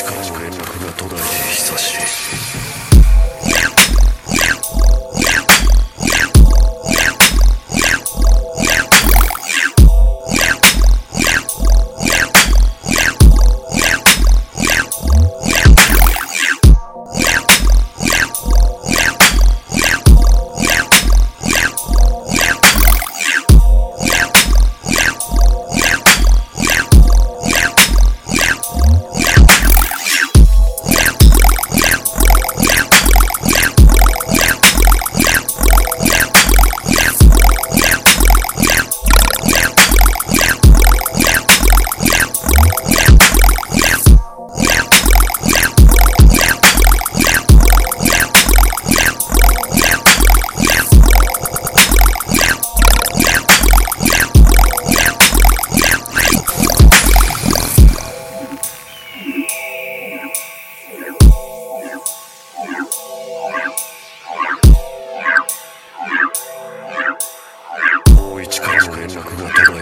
地かの連絡が途絶えて久しい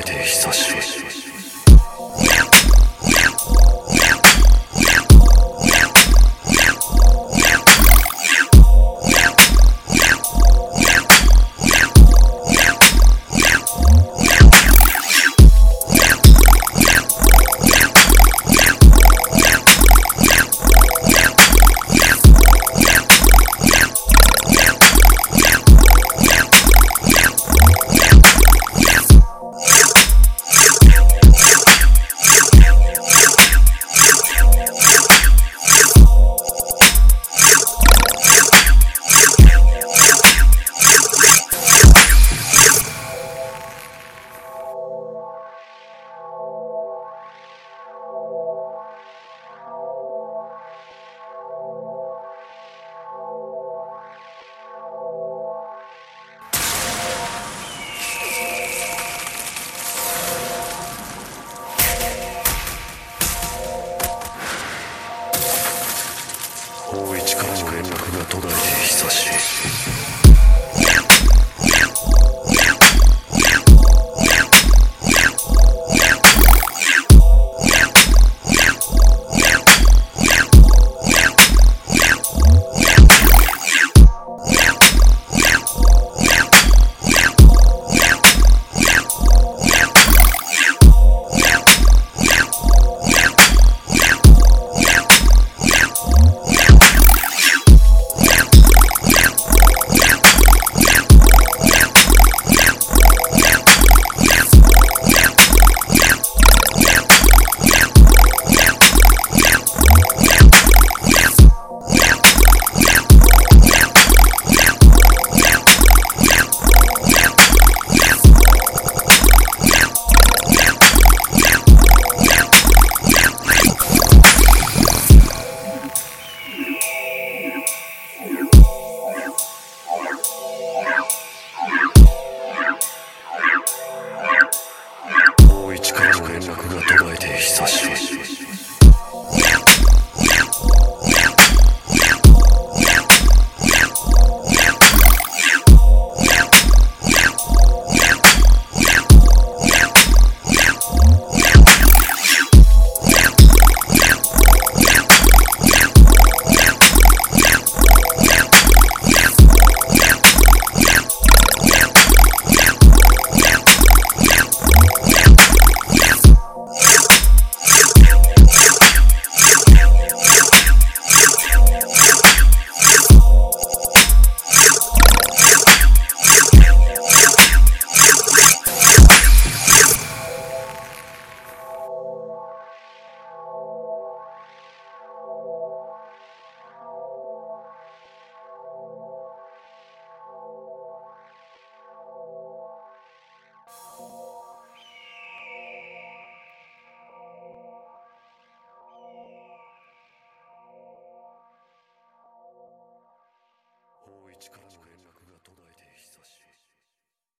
て久しい大一からの連絡が途絶えて久しい。